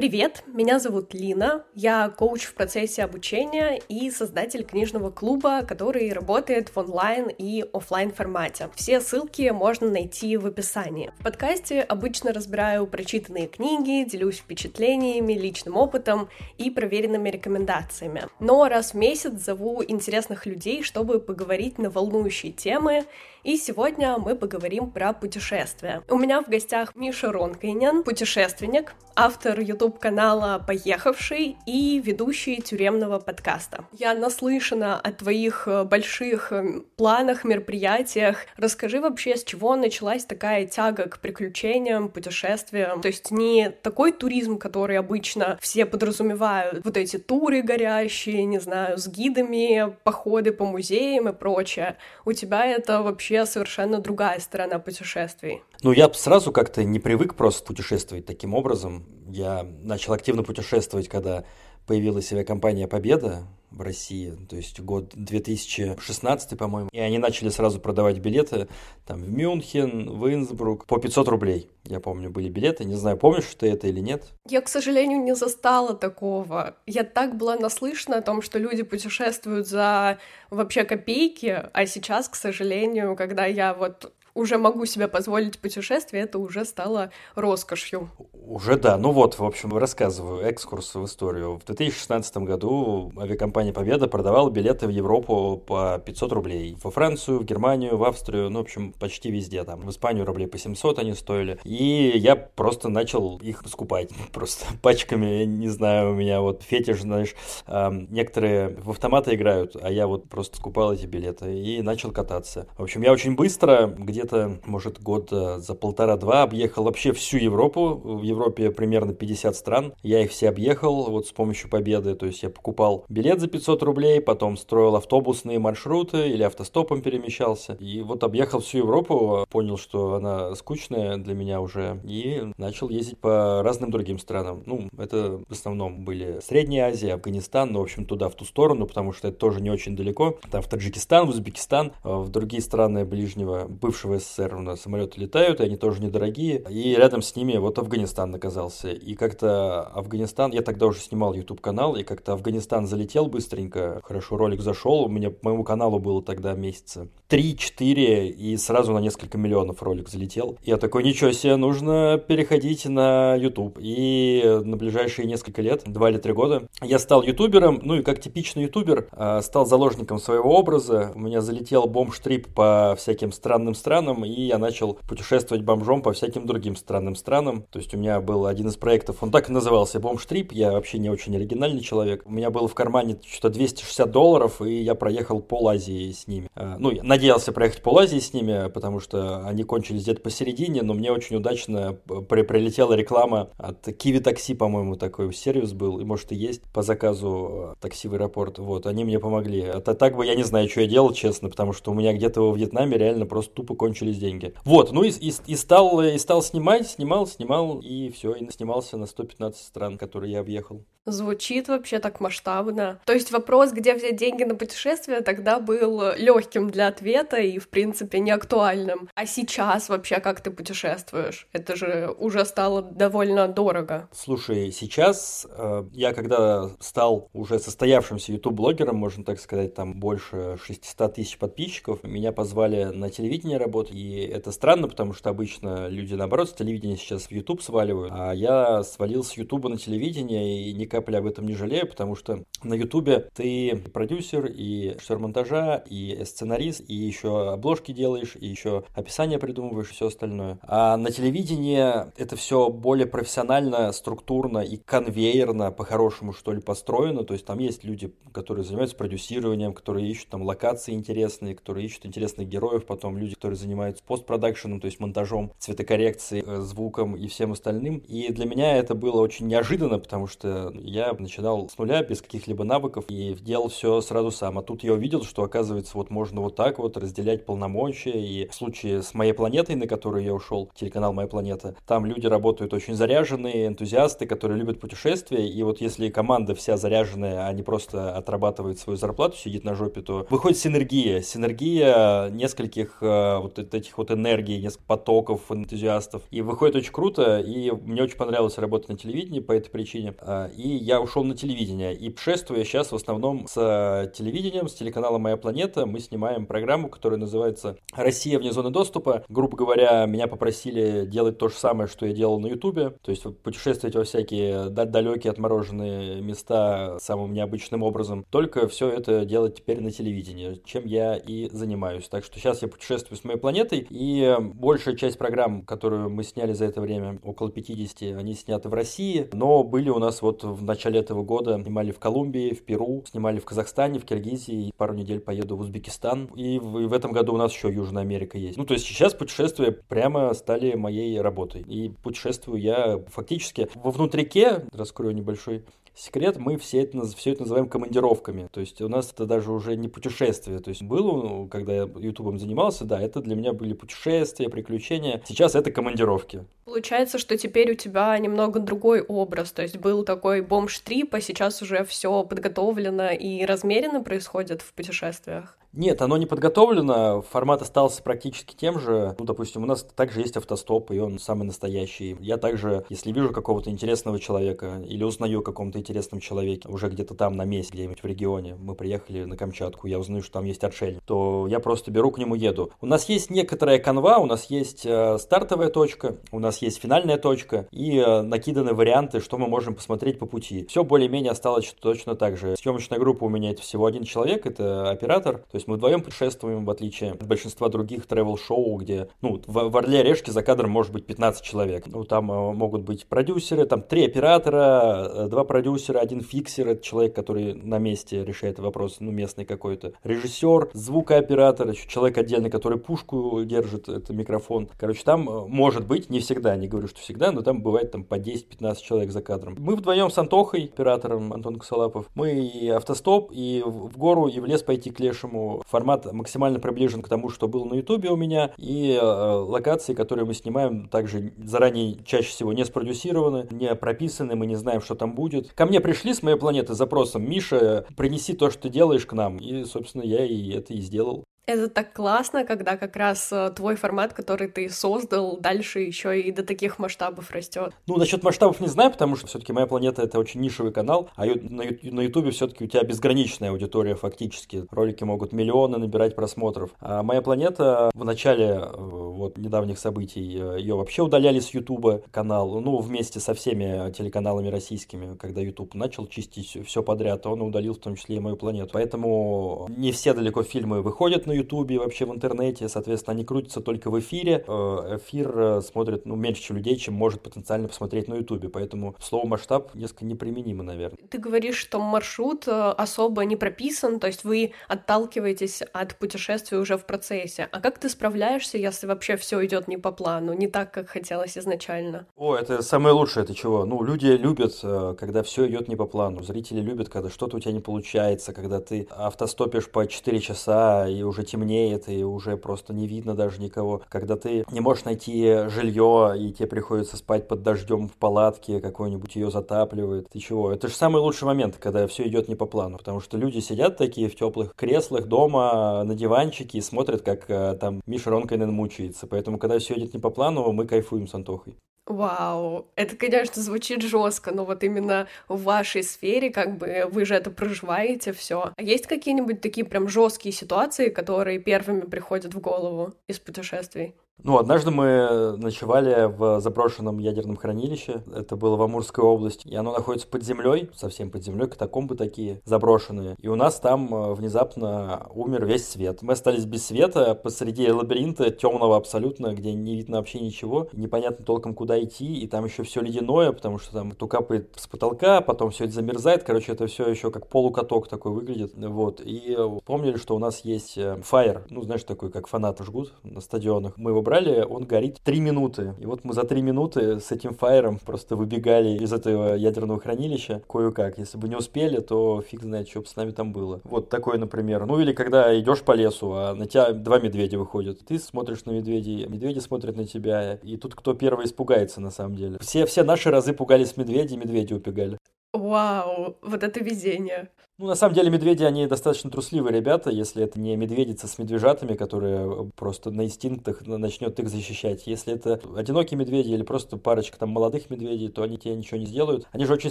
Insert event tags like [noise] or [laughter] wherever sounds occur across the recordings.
Привет, меня зовут Лина, я коуч в процессе обучения и создатель книжного клуба, который работает в онлайн и офлайн формате. Все ссылки можно найти в описании. В подкасте обычно разбираю прочитанные книги, делюсь впечатлениями, личным опытом и проверенными рекомендациями. Но раз в месяц зову интересных людей, чтобы поговорить на волнующие темы и сегодня мы поговорим про путешествия. У меня в гостях Миша Ронкайнен, путешественник, автор YouTube-канала «Поехавший» и ведущий тюремного подкаста. Я наслышана о твоих э, больших э, планах, мероприятиях. Расскажи вообще, с чего началась такая тяга к приключениям, путешествиям? То есть не такой туризм, который обычно все подразумевают, вот эти туры горящие, не знаю, с гидами, походы по музеям и прочее. У тебя это вообще вообще совершенно другая сторона путешествий. Ну, я сразу как-то не привык просто путешествовать таким образом. Я начал активно путешествовать, когда появилась авиакомпания «Победа», в России, то есть год 2016, по-моему. И они начали сразу продавать билеты там в Мюнхен, в Инсбрук по 500 рублей. Я помню, были билеты. Не знаю, помнишь ты это или нет? Я, к сожалению, не застала такого. Я так была наслышана о том, что люди путешествуют за вообще копейки, а сейчас, к сожалению, когда я вот уже могу себе позволить путешествие, это уже стало роскошью. Уже да. Ну вот, в общем, рассказываю экскурс в историю. В 2016 году авиакомпания «Победа» продавала билеты в Европу по 500 рублей. Во Францию, в Германию, в Австрию, ну, в общем, почти везде там. В Испанию рублей по 700 они стоили. И я просто начал их скупать. [laughs] Просто пачками, не знаю, у меня вот фетиш, знаешь, некоторые в автоматы играют, а я вот просто скупал эти билеты и начал кататься. В общем, я очень быстро, где где-то, может, год за полтора-два объехал вообще всю Европу. В Европе примерно 50 стран. Я их все объехал вот с помощью Победы. То есть я покупал билет за 500 рублей, потом строил автобусные маршруты или автостопом перемещался. И вот объехал всю Европу, понял, что она скучная для меня уже, и начал ездить по разным другим странам. Ну, это в основном были Средняя Азия, Афганистан, ну, в общем, туда, в ту сторону, потому что это тоже не очень далеко. Там в Таджикистан, в Узбекистан, в другие страны ближнего, бывшего в СССР у нас самолеты летают, и они тоже недорогие. И рядом с ними вот Афганистан оказался. И как-то Афганистан, я тогда уже снимал YouTube канал, и как-то Афганистан залетел быстренько. Хорошо, ролик зашел. У меня по моему каналу было тогда месяца 3-4, и сразу на несколько миллионов ролик залетел. Я такой, ничего себе, нужно переходить на YouTube. И на ближайшие несколько лет, 2 или 3 года, я стал ютубером, ну и как типичный ютубер, а, стал заложником своего образа. У меня залетел бомж-трип по всяким странным странам, странам, и я начал путешествовать бомжом по всяким другим странным странам. То есть у меня был один из проектов, он так и назывался, бомж-трип, я вообще не очень оригинальный человек. У меня было в кармане что-то 260 долларов, и я проехал пол Азии с ними. А, ну, я надеялся проехать пол Азии с ними, потому что они кончились где-то посередине, но мне очень удачно при прилетела реклама от Kiwi Такси, по-моему, такой сервис был, и может и есть по заказу э, такси в аэропорт. Вот, они мне помогли. Это так бы я не знаю, что я делал, честно, потому что у меня где-то во Вьетнаме реально просто тупо кончились кончились деньги. Вот, ну и, и, и, стал, и стал снимать, снимал, снимал, и все, и снимался на 115 стран, которые я объехал. Звучит вообще так масштабно. То есть вопрос, где взять деньги на путешествие, тогда был легким для ответа и, в принципе, не актуальным. А сейчас вообще как ты путешествуешь? Это же уже стало довольно дорого. Слушай, сейчас э, я когда стал уже состоявшимся YouTube-блогером, можно так сказать, там больше 600 тысяч подписчиков, меня позвали на телевидение работать. И это странно, потому что обычно люди, наоборот, с телевидения сейчас в YouTube сваливают, а я свалил с YouTube на телевидение и никак капли об этом не жалею, потому что на Ютубе ты продюсер, и режиссер монтажа, и сценарист, и еще обложки делаешь, и еще описание придумываешь, и все остальное. А на телевидении это все более профессионально, структурно и конвейерно, по-хорошему, что ли, построено. То есть там есть люди, которые занимаются продюсированием, которые ищут там локации интересные, которые ищут интересных героев, потом люди, которые занимаются постпродакшеном, то есть монтажом, цветокоррекцией, э, звуком и всем остальным. И для меня это было очень неожиданно, потому что я начинал с нуля, без каких-либо навыков, и делал все сразу сам. А тут я увидел, что, оказывается, вот можно вот так вот разделять полномочия, и в случае с моей планетой, на которую я ушел, телеканал «Моя планета», там люди работают очень заряженные, энтузиасты, которые любят путешествия, и вот если команда вся заряженная, а не просто отрабатывает свою зарплату, сидит на жопе, то выходит синергия, синергия нескольких э, вот этих вот энергий, несколько потоков энтузиастов. И выходит очень круто, и мне очень понравилось работать на телевидении по этой причине. А, и я ушел на телевидение. И путешествую сейчас в основном с телевидением, с телеканалом «Моя планета». Мы снимаем программу, которая называется «Россия вне зоны доступа». Грубо говоря, меня попросили делать то же самое, что я делал на Ютубе. То есть путешествовать во всякие далекие отмороженные места самым необычным образом. Только все это делать теперь на телевидении, чем я и занимаюсь. Так что сейчас я путешествую с моей планетой, и большая часть программ, которую мы сняли за это время, около 50, они сняты в России, но были у нас вот в начале этого года, снимали в Колумбии, в Перу, снимали в Казахстане, в Киргизии, пару недель поеду в Узбекистан, и в, и в этом году у нас еще Южная Америка есть. Ну, то есть сейчас путешествия прямо стали моей работой, и путешествую я фактически во внутрике, раскрою небольшой секрет, мы все это, все это называем командировками. То есть у нас это даже уже не путешествие. То есть было, ну, когда я ютубом занимался, да, это для меня были путешествия, приключения. Сейчас это командировки. Получается, что теперь у тебя немного другой образ. То есть был такой бомж-трип, а сейчас уже все подготовлено и размеренно происходит в путешествиях. Нет, оно не подготовлено, формат остался практически тем же. Ну, допустим, у нас также есть автостоп, и он самый настоящий. Я также, если вижу какого-то интересного человека или узнаю о каком-то интересном человеке, уже где-то там на месте, где-нибудь в регионе, мы приехали на Камчатку, я узнаю, что там есть отшельник, то я просто беру к нему, еду. У нас есть некоторая канва, у нас есть э, стартовая точка, у нас есть финальная точка и э, накиданы варианты, что мы можем посмотреть по пути. Все более-менее осталось точно так же. Съемочная группа у меня это всего один человек, это оператор, то есть мы вдвоем путешествуем, в отличие от большинства других travel-шоу, где, ну, в, в Орле Решке за кадром может быть 15 человек. Ну, там э, могут быть продюсеры, там три оператора, э, два продюсера, один фиксер, это человек, который на месте решает вопрос, ну, местный какой-то. Режиссер, звукооператор, еще человек отдельный, который пушку держит, это микрофон. Короче, там э, может быть, не всегда, не говорю, что всегда, но там бывает там по 10-15 человек за кадром. Мы вдвоем с Антохой, оператором Антон Косолапов, мы и автостоп, и в гору, и в лес пойти к лешему, формат максимально приближен к тому, что был на Ютубе у меня, и э, локации, которые мы снимаем, также заранее чаще всего не спродюсированы, не прописаны, мы не знаем, что там будет. Ко мне пришли с моей планеты с запросом, Миша, принеси то, что ты делаешь к нам, и, собственно, я и это и сделал. Это так классно, когда как раз э, твой формат, который ты создал, дальше еще и до таких масштабов растет. Ну, насчет масштабов не знаю, потому что все-таки моя планета это очень нишевый канал, а на Ютубе все-таки у тебя безграничная аудитория фактически. Ролики могут миллионы набирать просмотров. А моя планета в начале э, вот недавних событий э, ее вообще удаляли с Ютуба канал, ну, вместе со всеми телеканалами российскими, когда Ютуб начал чистить все подряд, он удалил в том числе и мою планету. Поэтому не все далеко фильмы выходят на Ютубе, вообще в интернете, соответственно, они крутятся только в эфире. Э, эфир э, смотрит ну, меньше людей, чем может потенциально посмотреть на Ютубе, поэтому слово масштаб несколько неприменимо, наверное. Ты говоришь, что маршрут особо не прописан, то есть вы отталкиваетесь от путешествия уже в процессе. А как ты справляешься, если вообще все идет не по плану, не так, как хотелось изначально? О, это самое лучшее, это чего? Ну, люди любят, когда все идет не по плану. Зрители любят, когда что-то у тебя не получается, когда ты автостопишь по 4 часа и уже темнеет, и уже просто не видно даже никого. Когда ты не можешь найти жилье, и тебе приходится спать под дождем в палатке, какой-нибудь ее затапливает. Ты чего? Это же самый лучший момент, когда все идет не по плану. Потому что люди сидят такие в теплых креслах дома на диванчике и смотрят, как э, там Миша Ронкайнен мучается. Поэтому, когда все идет не по плану, мы кайфуем с Антохой. Вау, это, конечно, звучит жестко, но вот именно в вашей сфере, как бы вы же это проживаете все. А есть какие-нибудь такие прям жесткие ситуации, которые первыми приходят в голову из путешествий? Ну, однажды мы ночевали в заброшенном ядерном хранилище. Это было в Амурской области. И оно находится под землей, совсем под землей, катакомбы такие заброшенные. И у нас там э, внезапно умер весь свет. Мы остались без света посреди лабиринта, темного абсолютно, где не видно вообще ничего. Непонятно толком, куда идти. И там еще все ледяное, потому что там то капает с потолка, потом все это замерзает. Короче, это все еще как полукаток такой выглядит. Вот. И помнили, что у нас есть фаер. Э, ну, знаешь, такой, как фанаты жгут на стадионах. Мы его брали, он горит 3 минуты. И вот мы за 3 минуты с этим фаером просто выбегали из этого ядерного хранилища кое-как. Если бы не успели, то фиг знает, что бы с нами там было. Вот такое, например. Ну или когда идешь по лесу, а на тебя два медведя выходят. Ты смотришь на медведей, медведи смотрят на тебя. И тут кто первый испугается на самом деле. Все, все наши разы пугались медведей, медведи убегали. Вау, вот это везение. Ну, на самом деле, медведи, они достаточно трусливые ребята, если это не медведица с медвежатами, которые просто на инстинктах начнет их защищать. Если это одинокие медведи или просто парочка там молодых медведей, то они тебе ничего не сделают. Они же очень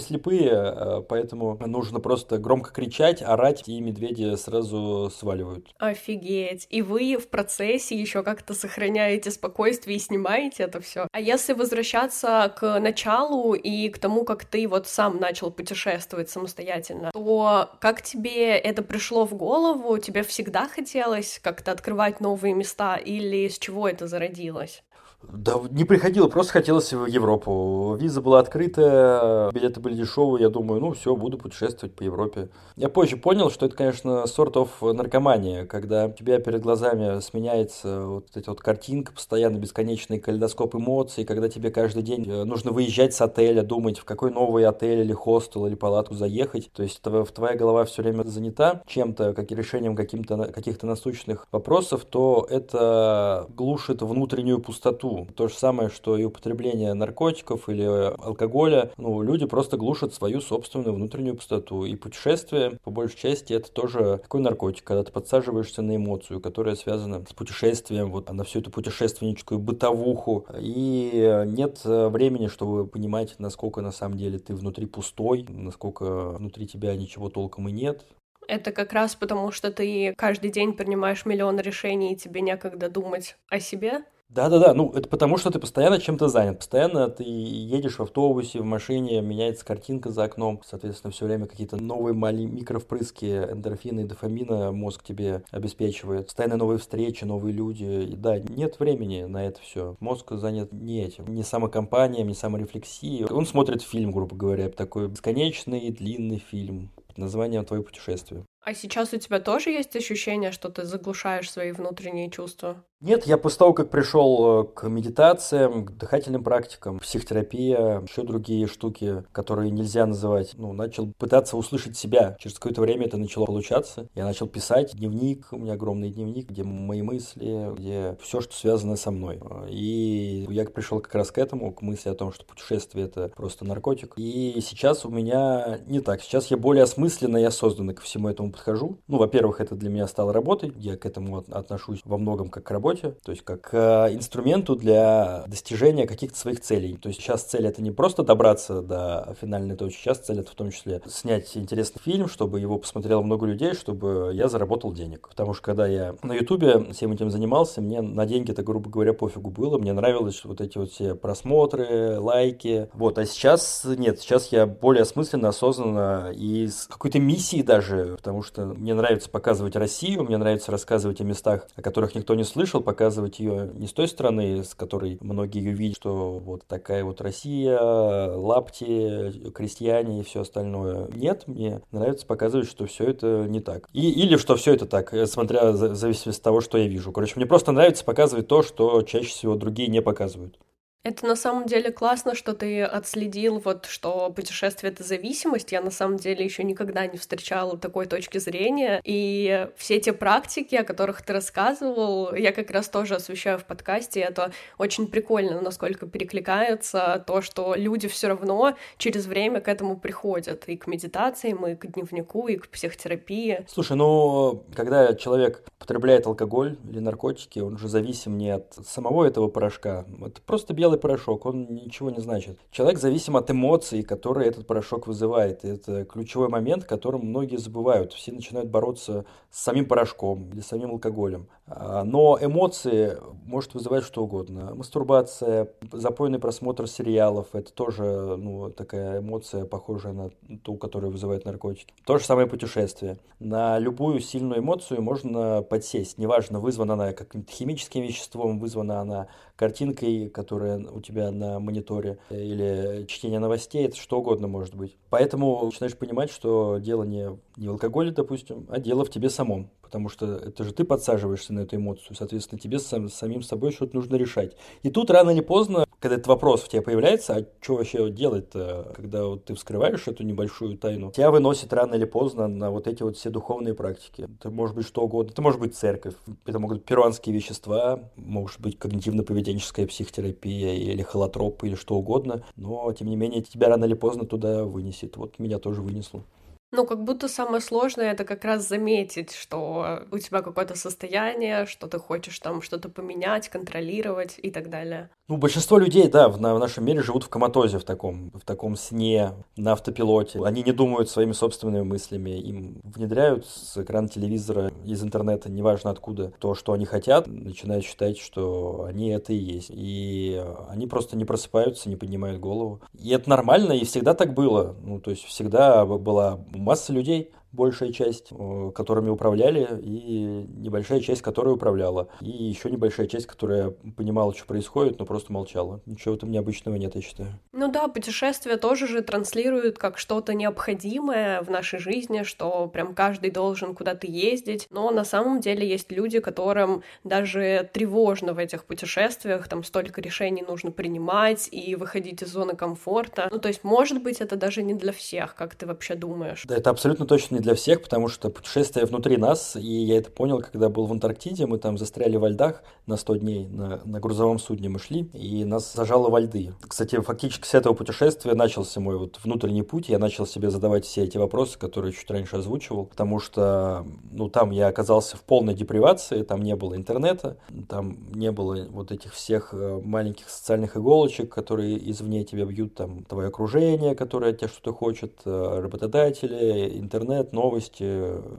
слепые, э, поэтому нужно просто громко кричать, орать, и медведи сразу сваливают. Офигеть. И вы в процессе еще как-то сохраняете спокойствие и снимаете это все. А если возвращаться к началу и к тому, как ты вот сам начал путешествовать самостоятельно, то как тебе это пришло в голову? Тебе всегда хотелось как-то открывать новые места или с чего это зародилось? Да не приходило, просто хотелось в Европу. Виза была открыта, билеты были дешевые, я думаю, ну все, буду путешествовать по Европе. Я позже понял, что это, конечно, сорт of наркомания, когда у тебя перед глазами сменяется вот эта вот картинка, постоянно бесконечный калейдоскоп эмоций, когда тебе каждый день э, нужно выезжать с отеля, думать, в какой новый отель или хостел или палатку заехать. То есть твоя голова все время занята чем-то, как решением каким-то, каких-то насущных вопросов, то это глушит внутреннюю пустоту то же самое, что и употребление наркотиков или алкоголя. Ну, люди просто глушат свою собственную внутреннюю пустоту. И путешествие, по большей части, это тоже такой наркотик, когда ты подсаживаешься на эмоцию, которая связана с путешествием, вот на всю эту путешественническую бытовуху. И нет времени, чтобы понимать, насколько на самом деле ты внутри пустой, насколько внутри тебя ничего толком и нет. Это как раз потому, что ты каждый день принимаешь миллион решений, и тебе некогда думать о себе. Да-да-да, ну это потому, что ты постоянно чем-то занят, постоянно ты едешь в автобусе, в машине, меняется картинка за окном, соответственно, все время какие-то новые маленькие микровпрыски эндорфина и дофамина мозг тебе обеспечивает, постоянно новые встречи, новые люди, и да, нет времени на это все, мозг занят не этим, не самокомпанией, не саморефлексией, он смотрит фильм, грубо говоря, такой бесконечный длинный фильм под названием «Твое путешествие». А сейчас у тебя тоже есть ощущение, что ты заглушаешь свои внутренние чувства? Нет, я после того, как пришел э, к медитациям, к дыхательным практикам, психотерапия, еще другие штуки, которые нельзя называть, ну, начал пытаться услышать себя. Через какое-то время это начало получаться. Я начал писать дневник, у меня огромный дневник, где мои мысли, где все, что связано со мной. И я пришел как раз к этому, к мысли о том, что путешествие это просто наркотик. И сейчас у меня не так. Сейчас я более осмысленно и осознанно ко всему этому подхожу. Ну, во-первых, это для меня стало работой. Я к этому отношусь во многом как к работе то есть как к э, инструменту для достижения каких-то своих целей. То есть сейчас цель это не просто добраться до финальной точки, сейчас цель это в том числе снять интересный фильм, чтобы его посмотрело много людей, чтобы я заработал денег. Потому что когда я на Ютубе всем этим занимался, мне на деньги-то, грубо говоря, пофигу было. Мне нравилось вот эти вот все просмотры, лайки. Вот, а сейчас нет, сейчас я более осмысленно, осознанно и с какой-то миссией даже, потому что мне нравится показывать Россию, мне нравится рассказывать о местах, о которых никто не слышал, показывать ее не с той стороны, с которой многие ее видят, что вот такая вот Россия, лапти, крестьяне и все остальное. Нет, мне нравится показывать, что все это не так. И, или что все это так, смотря в зависимости от того, что я вижу. Короче, мне просто нравится показывать то, что чаще всего другие не показывают. Это на самом деле классно, что ты отследил вот, что путешествие — это зависимость. Я на самом деле еще никогда не встречала такой точки зрения. И все те практики, о которых ты рассказывал, я как раз тоже освещаю в подкасте. Это очень прикольно, насколько перекликается то, что люди все равно через время к этому приходят. И к медитациям, и к дневнику, и к психотерапии. Слушай, ну, когда человек потребляет алкоголь или наркотики, он же зависим не от самого этого порошка. Это просто белый белый порошок, он ничего не значит. Человек зависим от эмоций, которые этот порошок вызывает. И это ключевой момент, которым многие забывают. Все начинают бороться с самим порошком или самим алкоголем. А, но эмоции может вызывать что угодно. Мастурбация, запойный просмотр сериалов, это тоже ну, такая эмоция, похожая на ту, которая вызывает наркотики. То же самое путешествие. На любую сильную эмоцию можно подсесть. Неважно, вызвана она каким-то химическим веществом, вызвана она картинкой, которая у тебя на мониторе, или чтение новостей, это что угодно может быть. Поэтому начинаешь понимать, что дело не, не в алкоголе, допустим, а дело в тебе самом потому что это же ты подсаживаешься на эту эмоцию, соответственно, тебе сам, самим собой что-то нужно решать. И тут рано или поздно когда этот вопрос в тебе появляется, а что вообще делать-то, когда вот ты вскрываешь эту небольшую тайну, тебя выносит рано или поздно на вот эти вот все духовные практики. Это может быть что угодно. Это может быть церковь, это могут быть перуанские вещества, может быть когнитивно-поведенческая психотерапия или холотроп или что угодно, но тем не менее тебя рано или поздно туда вынесет. Вот меня тоже вынесло. Ну, как будто самое сложное это как раз заметить, что у тебя какое-то состояние, что ты хочешь там что-то поменять, контролировать и так далее. Ну, большинство людей, да, в, на, в нашем мире живут в коматозе, в таком, в таком сне, на автопилоте. Они не думают своими собственными мыслями. Им внедряют с экрана телевизора, из интернета, неважно откуда, то, что они хотят, начинают считать, что они это и есть. И они просто не просыпаются, не поднимают голову. И это нормально, и всегда так было. Ну, то есть всегда была масса людей, большая часть, э, которыми управляли, и небольшая часть, которая управляла. И еще небольшая часть, которая понимала, что происходит, но просто молчала. Ничего этом необычного нет, я считаю. Ну да, путешествия тоже же транслируют как что-то необходимое в нашей жизни, что прям каждый должен куда-то ездить. Но на самом деле есть люди, которым даже тревожно в этих путешествиях, там столько решений нужно принимать и выходить из зоны комфорта. Ну то есть, может быть, это даже не для всех, как ты вообще думаешь? Да, это абсолютно точно не для всех, потому что путешествие внутри нас, и я это понял, когда был в Антарктиде, мы там застряли во льдах на 100 дней, на, на грузовом судне мы шли, и нас зажало во льды. Кстати, фактически с этого путешествия начался мой вот внутренний путь, я начал себе задавать все эти вопросы, которые чуть раньше озвучивал, потому что, ну, там я оказался в полной депривации, там не было интернета, там не было вот этих всех э, маленьких социальных иголочек, которые извне тебя бьют, там, твое окружение, которое от тебя что-то хочет, э, работодатели, интернет, новости,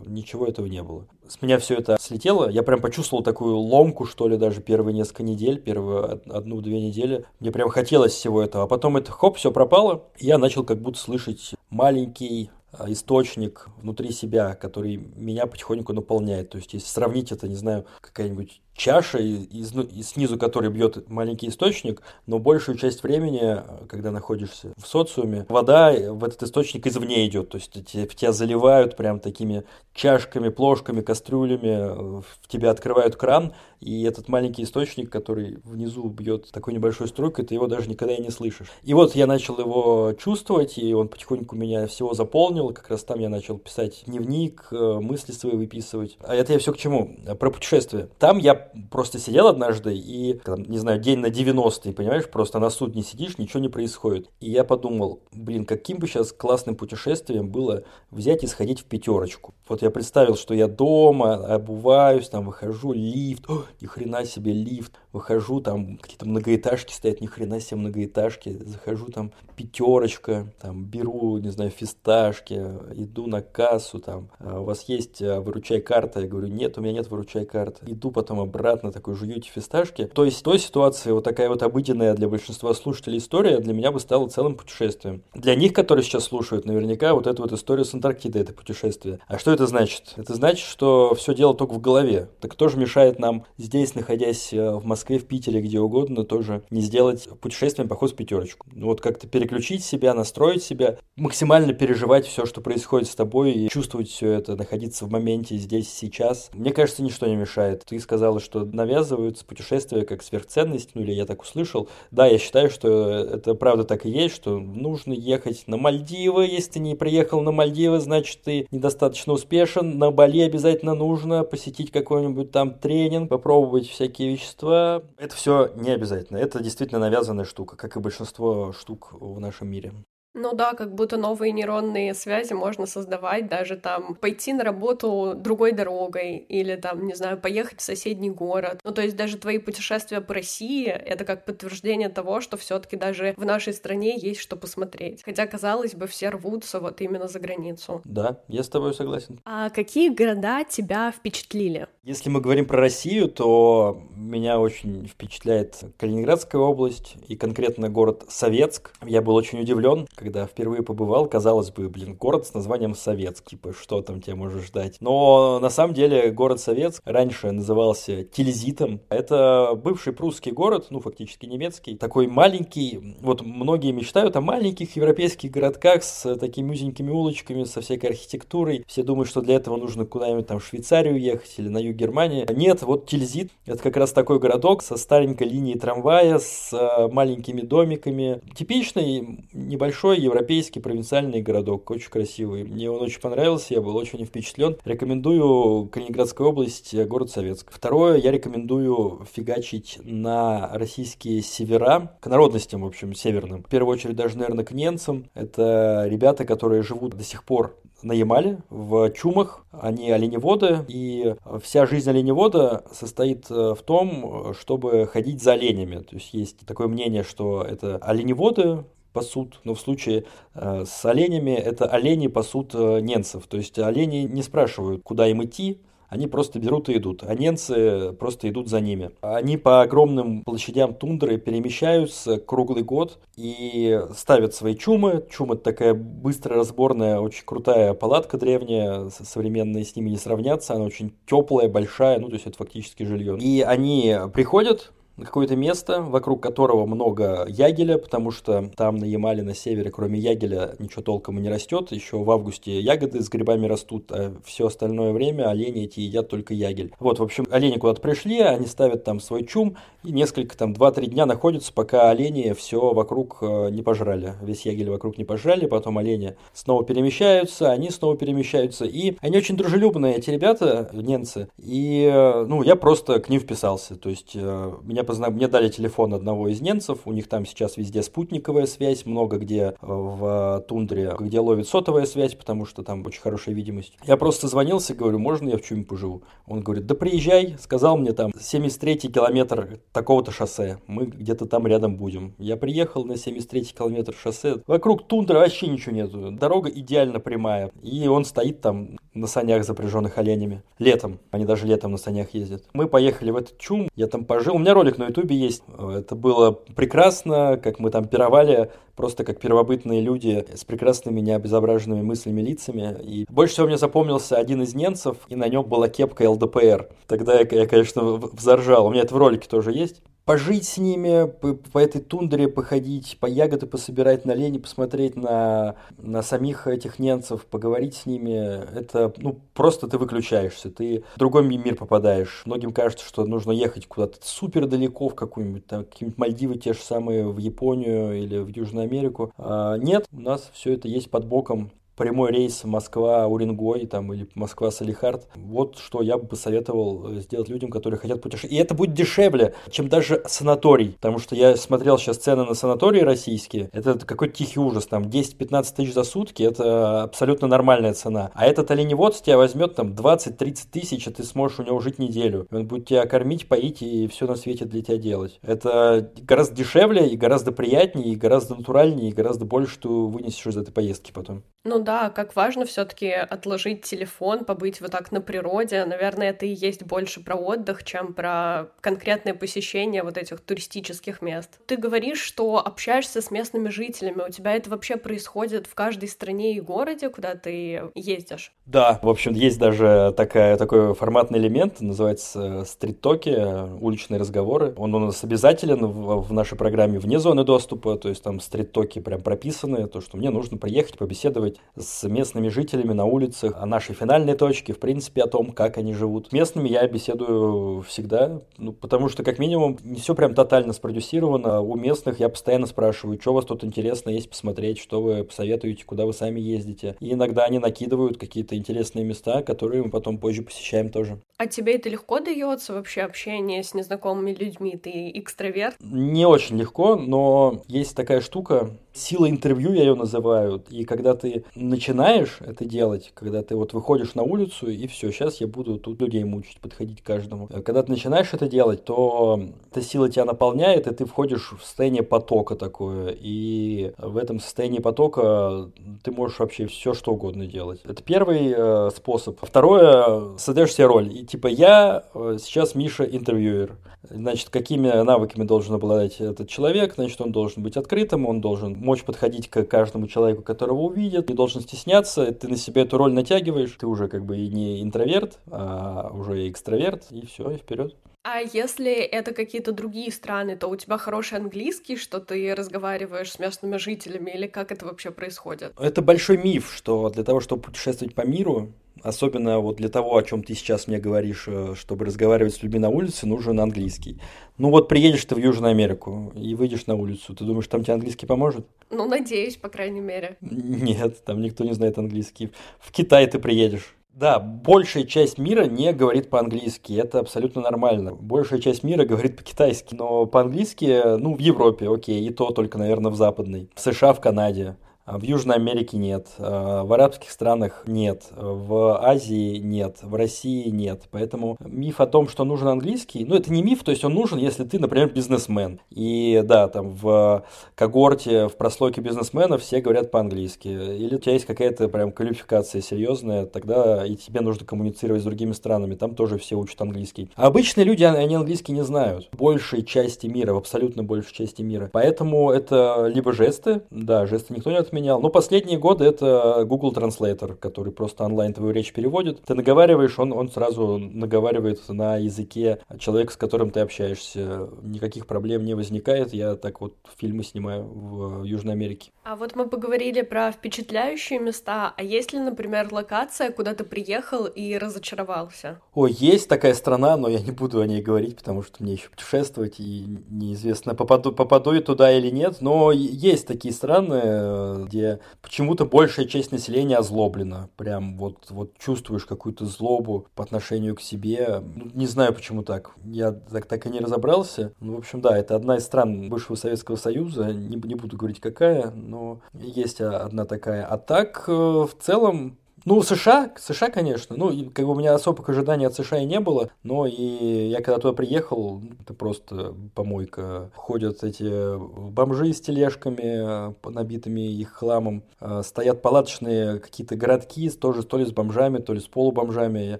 ничего этого не было. С меня все это слетело, я прям почувствовал такую ломку, что ли, даже первые несколько недель, первые одну-две недели. Мне прям хотелось всего этого, а потом это хоп, все пропало, я начал как будто слышать маленький а, источник внутри себя, который меня потихоньку наполняет. То есть, если сравнить это, не знаю, какая-нибудь чаша, из, ну, и снизу которой бьет маленький источник, но большую часть времени, когда находишься в социуме, вода в этот источник извне идет, то есть в тебя заливают прям такими чашками, плошками, кастрюлями, в тебя открывают кран, и этот маленький источник, который внизу бьет такой небольшой струйкой, ты его даже никогда и не слышишь. И вот я начал его чувствовать, и он потихоньку меня всего заполнил, как раз там я начал писать дневник, э, мысли свои выписывать. А это я все к чему? Про путешествие. Там я просто сидел однажды и, не знаю, день на 90 понимаешь, просто на суд не сидишь, ничего не происходит. И я подумал, блин, каким бы сейчас классным путешествием было взять и сходить в пятерочку. Вот я представил, что я дома, обуваюсь, там выхожу, лифт, о, ни хрена себе лифт, выхожу, там какие-то многоэтажки стоят, ни хрена себе многоэтажки, захожу, там пятерочка, там беру, не знаю, фисташки, иду на кассу, там, «А у вас есть а, выручай карта? Я говорю, нет, у меня нет выручай карты. Иду потом обратно, такой жую эти фисташки. То есть той ситуации вот такая вот обыденная для большинства слушателей история для меня бы стала целым путешествием. Для них, которые сейчас слушают, наверняка вот эта вот история с Антарктидой, это путешествие. А что это значит? Это значит, что все дело только в голове. Так кто же мешает нам здесь, находясь э, в Москве, в Питере, где угодно, тоже не сделать путешествием поход в пятерочку? Ну вот как-то переключить себя, настроить себя, максимально переживать все, что происходит с тобой, и чувствовать все это, находиться в моменте здесь, сейчас. Мне кажется, ничто не мешает. Ты сказала, что навязываются путешествия как сверхценность, ну или я так услышал. Да, я считаю, что это правда так и есть, что нужно ехать на Мальдивы. Если ты не приехал на Мальдивы, значит ты недостаточно успешен. На Бали обязательно нужно посетить какой-нибудь там тренинг, попробовать всякие вещества. Это все не обязательно. Это действительно навязанная штука, как и большинство штук в нашем мире. Ну да, как будто новые нейронные связи можно создавать, даже там пойти на работу другой дорогой или там, не знаю, поехать в соседний город. Ну то есть даже твои путешествия по России — это как подтверждение того, что все таки даже в нашей стране есть что посмотреть. Хотя, казалось бы, все рвутся вот именно за границу. Да, я с тобой согласен. А какие города тебя впечатлили? Если мы говорим про Россию, то меня очень впечатляет Калининградская область и конкретно город Советск. Я был очень удивлен, когда впервые побывал, казалось бы, блин, город с названием Советск, типа, что там тебя может ждать. Но на самом деле город Советск раньше назывался Тильзитом. Это бывший прусский город, ну, фактически немецкий, такой маленький, вот многие мечтают о маленьких европейских городках с такими узенькими улочками, со всякой архитектурой. Все думают, что для этого нужно куда-нибудь там в Швейцарию ехать или на юге юг Германии. Нет, вот Тильзит, это как раз такой городок со старенькой линией трамвая, с э, маленькими домиками. Типичный небольшой европейский провинциальный городок, очень красивый. Мне он очень понравился, я был очень впечатлен. Рекомендую Калининградская область, город Советск. Второе, я рекомендую фигачить на российские севера, к народностям, в общем, северным. В первую очередь даже, наверное, к немцам. Это ребята, которые живут до сих пор на Ямале, в Чумах. Они оленеводы, и вся жизнь оленевода состоит э, в том, чтобы ходить за оленями. То есть есть такое мнение, что это оленеводы, пасут, но в случае э, с оленями это олени пасут э, ненцев. То есть олени не спрашивают, куда им идти, они просто берут и идут, а ненцы просто идут за ними. Они по огромным площадям тундры перемещаются круглый год и ставят свои чумы. Чума такая быстрая, разборная, очень крутая палатка древняя, современные с ними не сравнятся, она очень теплая, большая, ну то есть это фактически жилье. И они приходят, какое-то место, вокруг которого много ягеля, потому что там на Ямале, на севере, кроме ягеля, ничего толком и не растет. Еще в августе ягоды с грибами растут, а все остальное время олени эти едят только ягель. Вот, в общем, олени куда-то пришли, они ставят там свой чум, и несколько, там, 2-3 дня находятся, пока олени все вокруг э, не пожрали. Весь ягель вокруг не пожрали, потом олени снова перемещаются, они снова перемещаются, и они очень дружелюбные, эти ребята, ненцы, и, э, ну, я просто к ним вписался, то есть э, меня позна... мне дали телефон одного из немцев, у них там сейчас везде спутниковая связь, много где в тундре, где ловит сотовая связь, потому что там очень хорошая видимость. Я просто звонился, говорю, можно я в Чуме поживу? Он говорит, да приезжай, сказал мне там 73 километр такого-то шоссе, мы где-то там рядом будем. Я приехал на 73 километр шоссе, вокруг тундра вообще ничего нету, дорога идеально прямая, и он стоит там на санях, запряженных оленями. Летом, они даже летом на санях ездят. Мы поехали в этот чум, я там пожил, у меня ролик на ютубе есть, это было прекрасно, как мы там пировали, просто как первобытные люди с прекрасными необезображенными мыслями, лицами. И больше всего мне запомнился один из немцев, и на нем была кепка ЛДПР. Тогда я, я конечно, взоржал. У меня это в ролике тоже есть пожить с ними, по, по этой тундре походить, по ягоды пособирать на лени, посмотреть на, на самих этих немцев, поговорить с ними, это, ну, просто ты выключаешься, ты в другой мир попадаешь. Многим кажется, что нужно ехать куда-то супер далеко, в какую-нибудь, там, какие-нибудь Мальдивы те же самые, в Японию или в Южную Америку. А, нет, у нас все это есть под боком прямой рейс Москва-Уренгой там, или Москва-Салихард. Вот что я бы посоветовал э, сделать людям, которые хотят путешествовать. И это будет дешевле, чем даже санаторий. Потому что я смотрел сейчас цены на санатории российские. Это какой-то тихий ужас. Там 10-15 тысяч за сутки. Это абсолютно нормальная цена. А этот оленевод с тебя возьмет там 20-30 тысяч, и ты сможешь у него жить неделю. Он будет тебя кормить, поить и все на свете для тебя делать. Это гораздо дешевле и гораздо приятнее, и гораздо натуральнее, и гораздо больше ты вынесешь из этой поездки потом. Ну да, как важно все-таки отложить телефон, побыть вот так на природе. Наверное, это и есть больше про отдых, чем про конкретное посещение вот этих туристических мест. Ты говоришь, что общаешься с местными жителями. У тебя это вообще происходит в каждой стране и городе, куда ты ездишь? Да, в общем, есть даже такая, такой форматный элемент, называется стрит-токи, уличные разговоры. Он у нас обязателен в, в нашей программе вне зоны доступа, то есть там стрит-токи прям прописаны, то, что мне нужно приехать, побеседовать беседовать с местными жителями на улицах о нашей финальной точке, в принципе, о том, как они живут. С местными я беседую всегда, ну, потому что, как минимум, не все прям тотально спродюсировано. У местных я постоянно спрашиваю, что у вас тут интересно есть посмотреть, что вы посоветуете, куда вы сами ездите. И иногда они накидывают какие-то интересные места, которые мы потом позже посещаем тоже. А тебе это легко дается вообще общение с незнакомыми людьми? Ты экстраверт? Не очень легко, но есть такая штука, сила интервью я ее называю. И когда ты начинаешь это делать, когда ты вот выходишь на улицу и все, сейчас я буду тут людей мучить, подходить к каждому. Когда ты начинаешь это делать, то эта сила тебя наполняет, и ты входишь в состояние потока такое. И в этом состоянии потока ты можешь вообще все что угодно делать. Это первый э, способ. Второе, создаешь себе роль. И типа я э, сейчас Миша интервьюер. Значит, какими навыками должен обладать этот человек? Значит, он должен быть открытым, он должен мочь подходить к каждому человеку, которого увидит, не должен стесняться, ты на себя эту роль натягиваешь, ты уже как бы и не интроверт, а уже экстраверт, и все, и вперед. А если это какие-то другие страны, то у тебя хороший английский, что ты разговариваешь с местными жителями, или как это вообще происходит? Это большой миф, что для того, чтобы путешествовать по миру, Особенно вот для того, о чем ты сейчас мне говоришь, э, чтобы разговаривать с людьми на улице, нужен английский. Ну вот приедешь ты в Южную Америку и выйдешь на улицу, ты думаешь, там тебе английский поможет? Ну, надеюсь, по крайней мере. Нет, там никто не знает английский. В Китай ты приедешь. Да, большая часть мира не говорит по-английски, это абсолютно нормально. Большая часть мира говорит по-китайски, но по-английски, ну, в Европе, окей, и то только, наверное, в западной. В США, в Канаде. А в Южной Америке нет, а в арабских странах нет, в Азии нет, в России нет. Поэтому миф о том, что нужен английский, ну это не миф, то есть он нужен, если ты, например, бизнесмен. И да, там в когорте, в прослойке бизнесменов все говорят по-английски. Или у тебя есть какая-то прям квалификация серьезная, тогда и тебе нужно коммуницировать с другими странами, там тоже все учат английский. А обычные люди, они английский не знают. В большей части мира, в абсолютно большей части мира. Поэтому это либо жесты, да, жесты никто не отменяет, менял. Но последние годы это Google Translator, который просто онлайн твою речь переводит. Ты наговариваешь, он, он сразу наговаривает на языке человека, с которым ты общаешься. Никаких проблем не возникает. Я так вот фильмы снимаю в Южной Америке. А вот мы поговорили про впечатляющие места. А есть ли, например, локация, куда ты приехал и разочаровался? О, есть такая страна, но я не буду о ней говорить, потому что мне еще путешествовать, и неизвестно, попаду, попаду я туда или нет. Но есть такие страны, где почему-то большая часть населения озлоблена. Прям вот, вот чувствуешь какую-то злобу по отношению к себе. Ну, не знаю, почему так. Я так, так и не разобрался. Ну, в общем, да, это одна из стран бывшего Советского Союза. Не, не буду говорить, какая, но есть одна такая. А так, э, в целом, ну, США, США, конечно. Ну, как бы у меня особых ожиданий от США и не было, но и я когда туда приехал, это просто помойка. Ходят эти бомжи с тележками, набитыми их хламом. А, стоят палаточные какие-то городки, тоже то ли с бомжами, то ли с полубомжами. Я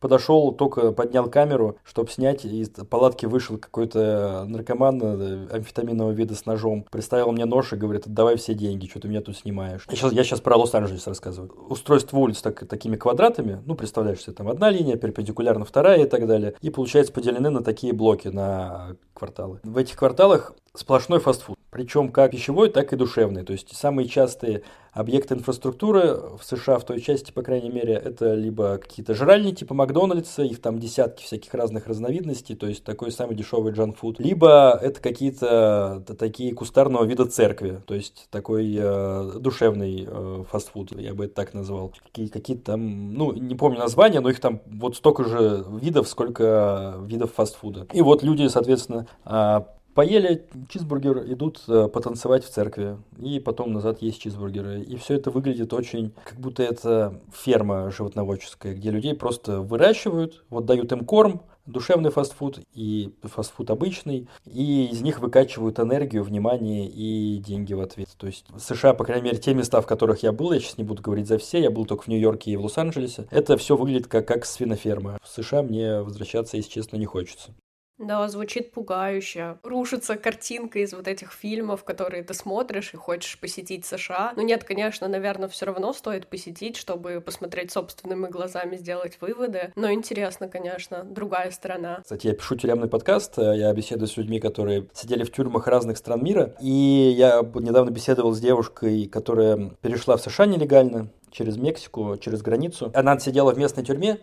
подошел, только поднял камеру, чтобы снять, из палатки вышел какой-то наркоман э, амфетаминового вида с ножом. Представил мне нож и говорит, давай все деньги, что ты меня тут снимаешь. Я сейчас, я сейчас про Лос-Анджелес рассказываю. Устройство улиц так такими квадратами, ну, представляешь себе, там одна линия, перпендикулярно вторая и так далее, и, получается, поделены на такие блоки, на кварталы. В этих кварталах сплошной фастфуд, причем как пищевой, так и душевный. То есть самые частые объекты инфраструктуры в США, в той части, по крайней мере, это либо какие-то жральни типа Макдональдса, их там десятки всяких разных разновидностей, то есть такой самый дешевый джанфуд, либо это какие-то такие кустарного вида церкви, то есть такой э, душевный э, фастфуд, я бы это так назвал. Какие, какие-то там, ну, не помню названия, но их там вот столько же видов, сколько видов фастфуда. И вот люди, соответственно, а, Поели чизбургер, идут э, потанцевать в церкви, и потом назад есть чизбургеры. И все это выглядит очень, как будто это ферма животноводческая, где людей просто выращивают, вот дают им корм, душевный фастфуд и фастфуд обычный, и из них выкачивают энергию, внимание и деньги в ответ. То есть США, по крайней мере, те места, в которых я был, я сейчас не буду говорить за все, я был только в Нью-Йорке и в Лос-Анджелесе, это все выглядит как, как свиноферма. В США мне возвращаться, если честно, не хочется. Да, звучит пугающе. Рушится картинка из вот этих фильмов, которые ты смотришь и хочешь посетить США. Ну нет, конечно, наверное, все равно стоит посетить, чтобы посмотреть собственными глазами, сделать выводы. Но интересно, конечно, другая сторона. Кстати, я пишу тюремный подкаст, э, я беседую с людьми, которые сидели в тюрьмах разных стран мира. И я недавно беседовал с девушкой, которая перешла в США нелегально через Мексику, через границу. Она сидела в местной тюрьме,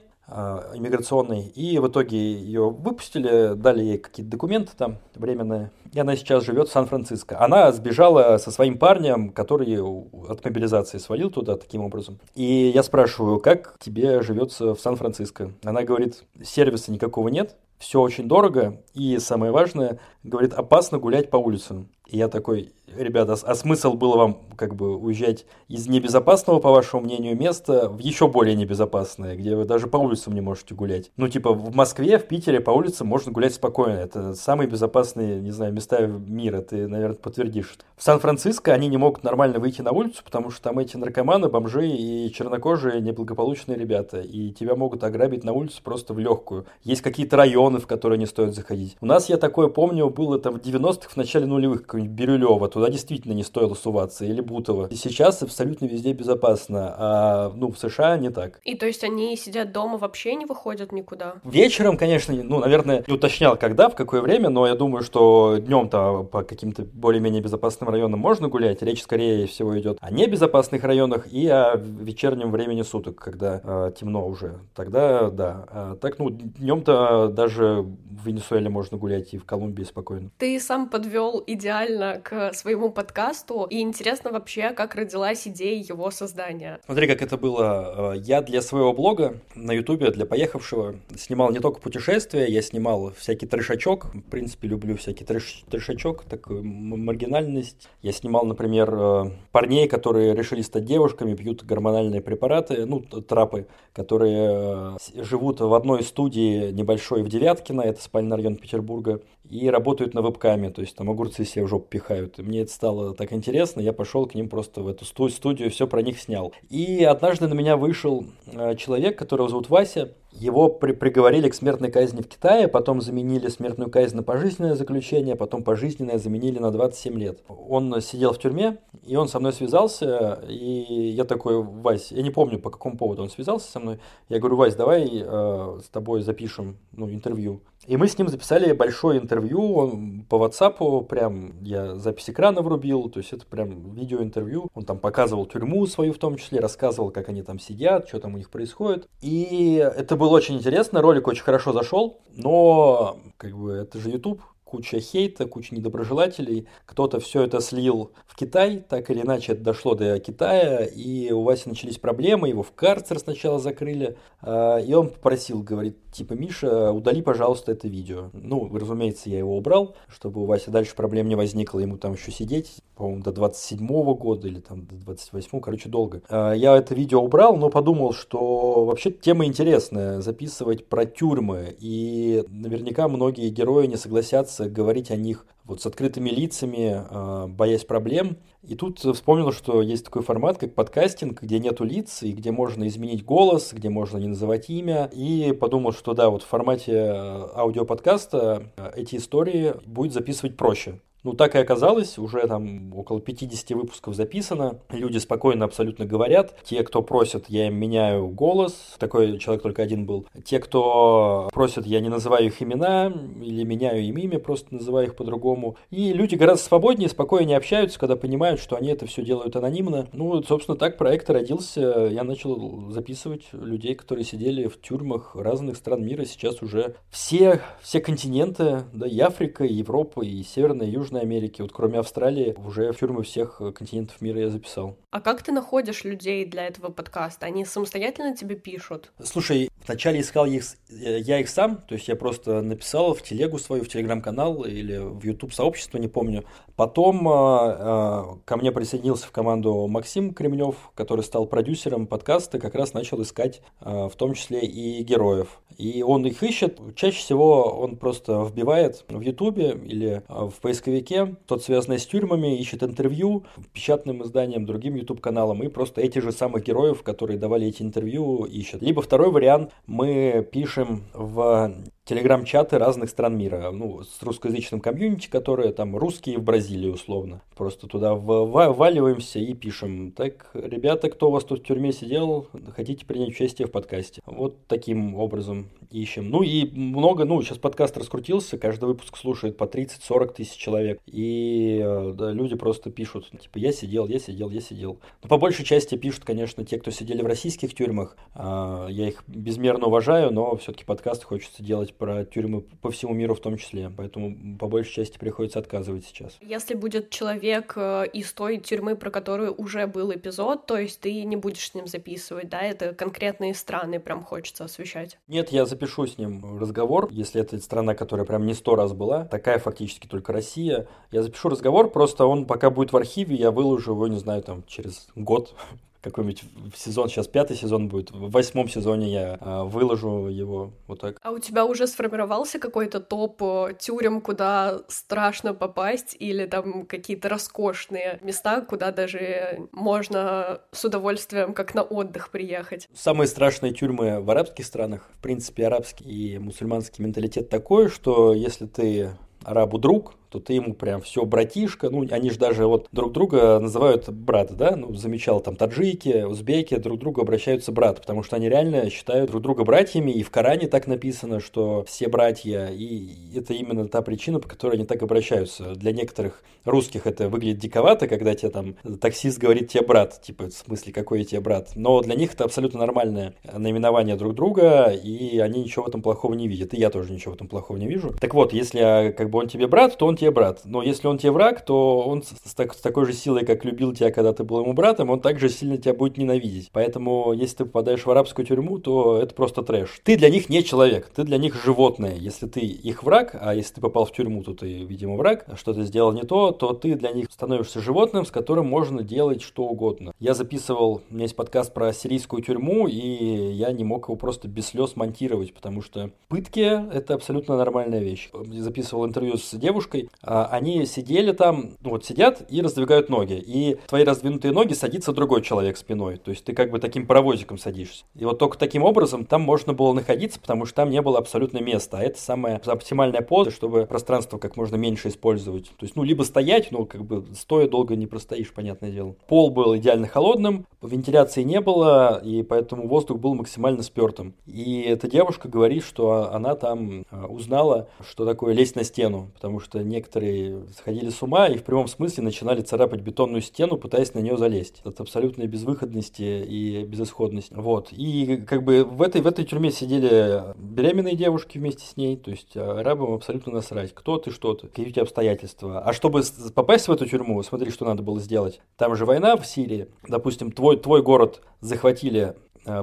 иммиграционной, и в итоге ее выпустили, дали ей какие-то документы там временные, и она сейчас живет в Сан-Франциско. Она сбежала со своим парнем, который от мобилизации свалил туда таким образом. И я спрашиваю, как тебе живется в Сан-Франциско? Она говорит, сервиса никакого нет, все очень дорого, и самое важное, говорит, опасно гулять по улицам. И я такой, ребята, а смысл было вам как бы уезжать из небезопасного, по вашему мнению, места в еще более небезопасное, где вы даже по улицам не можете гулять? Ну, типа, в Москве, в Питере по улицам можно гулять спокойно. Это самые безопасные, не знаю, места мира, ты, наверное, подтвердишь. В Сан-Франциско они не могут нормально выйти на улицу, потому что там эти наркоманы, бомжи и чернокожие неблагополучные ребята. И тебя могут ограбить на улицу просто в легкую. Есть какие-то районы, в которые не стоит заходить. У нас, я такое помню, было там в 90-х, в начале нулевых, какое-нибудь Бирюлево, туда действительно не стоило суваться, или Бутово. И сейчас абсолютно везде безопасно, а ну, в США не так. И то есть они сидят дома, вообще не выходят никуда? Вечером, конечно, ну, наверное, не уточнял, когда, в какое время, но я думаю, что днем-то по каким-то более-менее безопасным районам можно гулять. Речь скорее всего идет о небезопасных районах и о вечернем времени суток, когда э, темно уже. Тогда да. А так, ну, днем-то даже в Венесуэле можно гулять и в Колумбии спокойно. Ты сам подвел идеально к своему подкасту, и интересно вообще, как родилась идея его создания. Смотри, как это было. Я для своего блога на Ютубе, для поехавшего, снимал не только путешествия, я снимал всякий трешачок. В принципе, люблю всякий трэш, трешачок, такую маргинальность. Я снимал, например, э, парней, которые решили стать девушками, пьют гормональные препараты, ну, трапы, которые э, живут в одной студии небольшой в Девяткино, это спальный район Петербурга, и работают на вебкаме, то есть там огурцы себе в жопу пихают. И мне это стало так интересно, я пошел к ним просто в эту студию, все про них снял. И однажды на меня вышел э, человек, которого зовут Вася, его при приговорили к смертной казни в Китае, потом заменили смертную казнь на пожизненное заключение, потом пожизненное заменили на 27 лет. Он сидел в тюрьме, и он со мной связался, и я такой, Вась, я не помню, по какому поводу он связался со мной. Я говорю, Вась, давай э, с тобой запишем ну, интервью. И мы с ним записали большое интервью он, по WhatsApp, прям я запись экрана врубил, то есть это прям видеоинтервью. Он там показывал тюрьму свою в том числе, рассказывал, как они там сидят, что там у них происходит. И это было очень интересно, ролик очень хорошо зашел, но как бы это же YouTube, куча хейта, куча недоброжелателей. Кто-то все это слил в Китай, так или иначе это дошло до Китая, и у Васи начались проблемы, его в карцер сначала закрыли, а, и он попросил, говорит, типа, Миша, удали, пожалуйста, это видео. Ну, разумеется, я его убрал, чтобы у Васи дальше проблем не возникло, ему там еще сидеть, по-моему, до 27 -го года или там до 28 короче, долго. А, я это видео убрал, но подумал, что вообще тема интересная, записывать про тюрьмы, и наверняка многие герои не согласятся говорить о них вот с открытыми лицами, а, боясь проблем. И тут вспомнил, что есть такой формат, как подкастинг, где нету лиц, и где можно изменить голос, где можно не называть имя. И подумал, что да, вот в формате а, аудиоподкаста эти истории будет записывать проще. Ну, так и оказалось, уже там около 50 выпусков записано. Люди спокойно абсолютно говорят. Те, кто просят, я им меняю голос. Такой человек только один был. Те, кто просят, я не называю их имена или меняю им имя, просто называю их по-другому. И люди гораздо свободнее, спокойнее общаются, когда понимают, что они это все делают анонимно. Ну, собственно, так проект родился. Я начал записывать людей, которые сидели в тюрьмах разных стран мира. Сейчас уже все, все континенты, да, и Африка, и Европа, и Северная, и Южная Южной Америки. Вот кроме Австралии, уже в тюрьмы всех э, континентов мира я записал. А как ты находишь людей для этого подкаста? Они самостоятельно тебе пишут? Слушай, вначале искал их, э, я их сам, то есть я просто написал в телегу свою, в телеграм-канал или в YouTube сообщество, не помню. Потом э, э, ко мне присоединился в команду Максим Кремнев, который стал продюсером подкаста, как раз начал искать э, в том числе и героев. И он их ищет. Чаще всего он просто вбивает в YouTube или в поисковике, тот связанный с тюрьмами, ищет интервью печатным изданием, другим YouTube-каналам, и просто эти же самых героев, которые давали эти интервью, ищут. Либо второй вариант, мы пишем в телеграм-чаты разных стран мира, ну, с русскоязычным комьюнити, которые там русские в Бразилии условно. Просто туда вваливаемся и пишем, так, ребята, кто у вас тут в тюрьме сидел, хотите принять участие в подкасте? Вот таким образом ищем. Ну и много, ну, сейчас подкаст раскрутился, каждый выпуск слушает по 30-40 тысяч человек. И э, да, люди просто пишут, типа, я сидел, я сидел, я сидел. Но по большей части пишут, конечно, те, кто сидели в российских тюрьмах. А, я их безмерно уважаю, но все-таки подкаст хочется делать про тюрьмы по всему миру в том числе. Поэтому по большей части приходится отказывать сейчас. Если будет человек э, из той тюрьмы, про которую уже был эпизод, то есть ты не будешь с ним записывать, да? Это конкретные страны прям хочется освещать. Нет, я запишу с ним разговор, если это страна, которая прям не сто раз была, такая фактически только Россия. Я запишу разговор, просто он пока будет в архиве, я выложу его, не знаю, там через год [laughs] какой-нибудь сезон, сейчас пятый сезон будет, в восьмом сезоне я э, выложу его вот так. А у тебя уже сформировался какой-то топ э, тюрем, куда страшно попасть, или там какие-то роскошные места, куда даже можно с удовольствием как на отдых приехать? Самые страшные тюрьмы в арабских странах, в принципе, арабский и мусульманский менталитет такой, что если ты арабу друг, то ты ему прям все братишка, ну, они же даже вот друг друга называют брат, да, ну, замечал там таджики, узбеки друг другу обращаются брат, потому что они реально считают друг друга братьями, и в Коране так написано, что все братья, и это именно та причина, по которой они так обращаются. Для некоторых русских это выглядит диковато, когда тебе там таксист говорит тебе брат, типа, в смысле, какой я тебе брат, но для них это абсолютно нормальное наименование друг друга, и они ничего в этом плохого не видят, и я тоже ничего в этом плохого не вижу. Так вот, если как бы он тебе брат, то он тебе брат, но если он тебе враг, то он с, так, с такой же силой, как любил тебя, когда ты был ему братом, он также сильно тебя будет ненавидеть. Поэтому, если ты попадаешь в арабскую тюрьму, то это просто трэш. Ты для них не человек, ты для них животное. Если ты их враг, а если ты попал в тюрьму, то ты, видимо, враг, а что ты сделал не то, то ты для них становишься животным, с которым можно делать что угодно. Я записывал, у меня есть подкаст про сирийскую тюрьму, и я не мог его просто без слез монтировать, потому что пытки — это абсолютно нормальная вещь. Я записывал интервью с девушкой, а они сидели там, ну вот сидят и раздвигают ноги, и твои раздвинутые ноги садится другой человек спиной, то есть ты как бы таким паровозиком садишься. И вот только таким образом там можно было находиться, потому что там не было абсолютно места, а это самая оптимальная поза, чтобы пространство как можно меньше использовать. То есть, ну, либо стоять, но как бы стоя долго не простоишь, понятное дело. Пол был идеально холодным, вентиляции не было, и поэтому воздух был максимально спертым. И эта девушка говорит, что она там а, узнала, что такое лезть на стену, потому что некоторые сходили с ума и в прямом смысле начинали царапать бетонную стену, пытаясь на нее залезть. От абсолютной безвыходности и безысходности. Вот. И как бы в этой, в этой тюрьме сидели беременные девушки вместе с ней, то есть арабам абсолютно насрать, кто ты, что ты, какие у тебя обстоятельства. А чтобы попасть в эту тюрьму, смотри, что надо было сделать. Там же война в Сирии, допустим, твой, твой город захватили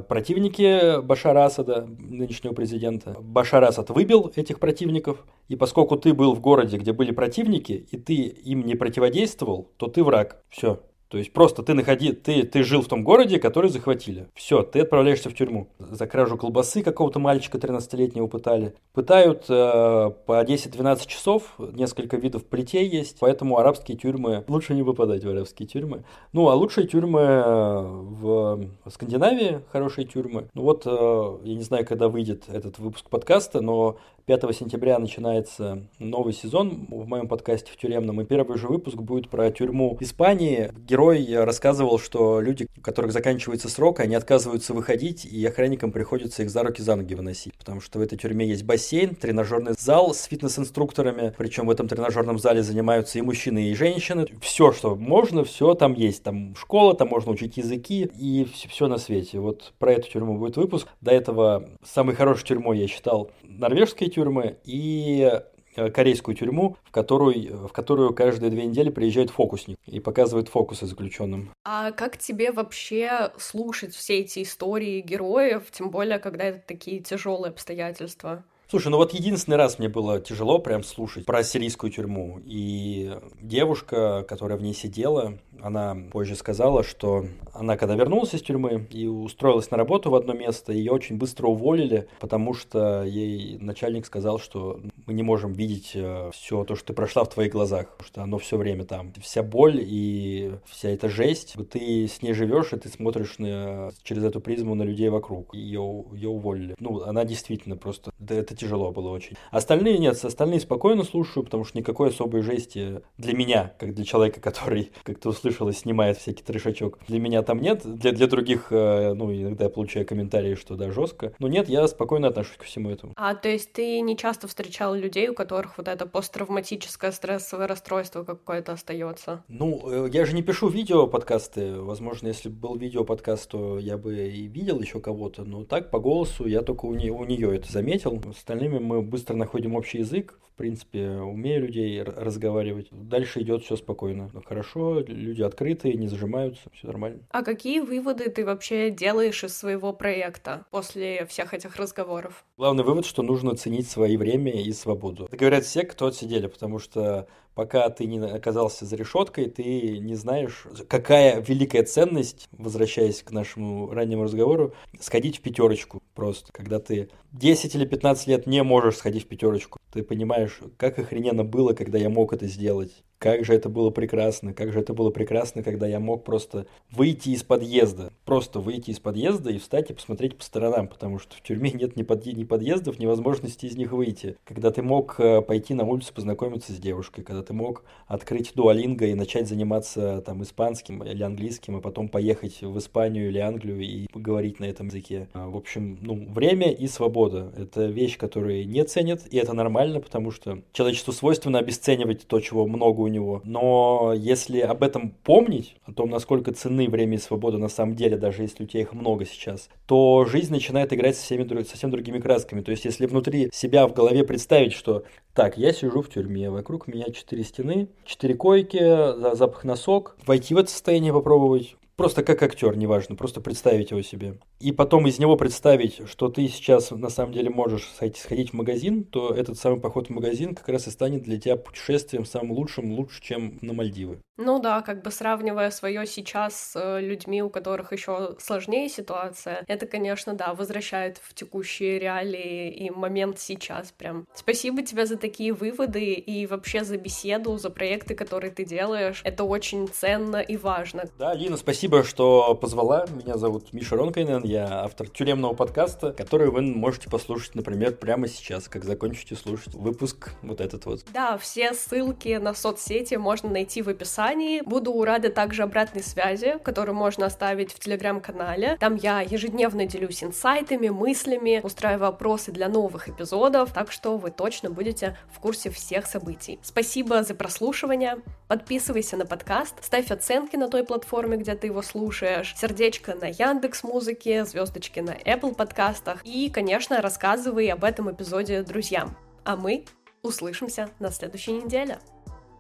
противники Башара Асада, нынешнего президента. Башар Асад выбил этих противников, и поскольку ты был в городе, где были противники, и ты им не противодействовал, то ты враг. Все. То есть просто ты находи, ты, ты жил в том городе, который захватили. Все, ты отправляешься в тюрьму. За кражу колбасы какого-то мальчика 13-летнего пытали. Пытают э, по 10-12 часов, несколько видов плетей есть, поэтому арабские тюрьмы, лучше не попадать в арабские тюрьмы. Ну, а лучшие тюрьмы э, в Скандинавии, хорошие тюрьмы. Ну вот, э, я не знаю, когда выйдет этот выпуск подкаста, но 5 сентября начинается новый сезон в моем подкасте в тюремном, и первый же выпуск будет про тюрьму Испании. Герой рассказывал, что люди, у которых заканчивается срок, они отказываются выходить, и охранникам приходится их за руки за ноги выносить, потому что в этой тюрьме есть бассейн, тренажерный зал с фитнес-инструкторами, причем в этом тренажерном зале занимаются и мужчины, и женщины. Все, что можно, все там есть. Там школа, там можно учить языки и все, все на свете. Вот про эту тюрьму будет выпуск. До этого самой хорошей тюрьмой я считал норвежские тюрьмы и э, корейскую тюрьму, в которую, в которую каждые две недели приезжает фокусник и показывает фокусы заключенным. А как тебе вообще слушать все эти истории героев, тем более, когда это такие тяжелые обстоятельства? Слушай, ну вот единственный раз мне было тяжело прям слушать про сирийскую тюрьму. И девушка, которая в ней сидела, она позже сказала, что она когда вернулась из тюрьмы и устроилась на работу в одно место, ее очень быстро уволили, потому что ей начальник сказал, что мы не можем видеть э, все то, что ты прошла в твоих глазах, потому что оно все время там. Вся боль и вся эта жесть, ты с ней живешь, и ты смотришь на, через эту призму на людей вокруг. Ее, ее уволили. Ну, она действительно просто... Да, это тяжело было очень. Остальные нет, остальные спокойно слушаю, потому что никакой особой жести для меня, как для человека, [laughs] который, как ты услышала, снимает всякий трешачок, для меня там нет. Для, для других, э, ну, иногда я получаю комментарии, что да, жестко. Но нет, я спокойно отношусь ко всему этому. А, то есть ты не часто встречал людей, у которых вот это посттравматическое стрессовое расстройство какое-то остается? Ну, э, я же не пишу видео подкасты. Возможно, если бы был видео подкаст, то я бы и видел еще кого-то. Но так, по голосу, я только у нее, у нее это заметил остальными мы быстро находим общий язык. В принципе, умею людей разговаривать. Дальше идет все спокойно. Хорошо, люди открытые, не зажимаются, все нормально. А какие выводы ты вообще делаешь из своего проекта после всех этих разговоров? Главный вывод, что нужно ценить свое время и свободу. Это говорят все, кто отсидели, потому что пока ты не оказался за решеткой, ты не знаешь, какая великая ценность, возвращаясь к нашему раннему разговору, сходить в пятерочку просто. Когда ты 10 или 15 лет не можешь сходить в пятерочку, ты понимаешь, как охрененно было, когда я мог это сделать. Как же это было прекрасно, как же это было прекрасно, когда я мог просто выйти из подъезда. Просто выйти из подъезда и встать и посмотреть по сторонам, потому что в тюрьме нет ни, под, ни подъездов, ни возможности из них выйти. Когда ты мог э, пойти на улицу познакомиться с девушкой, когда ты мог открыть дуалинго и начать заниматься там испанским или английским, а потом поехать в Испанию или Англию и поговорить на этом языке. А, в общем, ну, время и свобода — это вещь, которую не ценят, и это нормально, потому что человечеству свойственно обесценивать то, чего много у него. Но если об этом помнить, о том, насколько ценны время и свобода на самом деле, даже если у тебя их много сейчас, то жизнь начинает играть со всеми, совсем другими красками. То есть, если внутри себя в голове представить, что так, я сижу в тюрьме, вокруг меня четыре стены, четыре койки, запах носок, войти в это состояние попробовать, Просто как актер, неважно, просто представить его себе. И потом из него представить, что ты сейчас на самом деле можешь сходить в магазин, то этот самый поход в магазин как раз и станет для тебя путешествием самым лучшим, лучше, чем на Мальдивы. Ну да, как бы сравнивая свое сейчас с э, людьми, у которых еще сложнее ситуация, это, конечно, да, возвращает в текущие реалии и момент сейчас прям. Спасибо тебе за такие выводы и вообще за беседу, за проекты, которые ты делаешь. Это очень ценно и важно. Да, Лина, спасибо, что позвала. Меня зовут Миша Ронкайнен, я автор тюремного подкаста, который вы можете послушать, например, прямо сейчас, как закончите слушать выпуск вот этот вот. Да, все ссылки на соцсети можно найти в описании описании. Буду рада также обратной связи, которую можно оставить в телеграм-канале. Там я ежедневно делюсь инсайтами, мыслями, устраиваю вопросы для новых эпизодов, так что вы точно будете в курсе всех событий. Спасибо за прослушивание. Подписывайся на подкаст, ставь оценки на той платформе, где ты его слушаешь, сердечко на Яндекс Музыке, звездочки на Apple подкастах и, конечно, рассказывай об этом эпизоде друзьям. А мы услышимся на следующей неделе.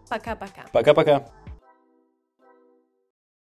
Пока-пока. Пока-пока.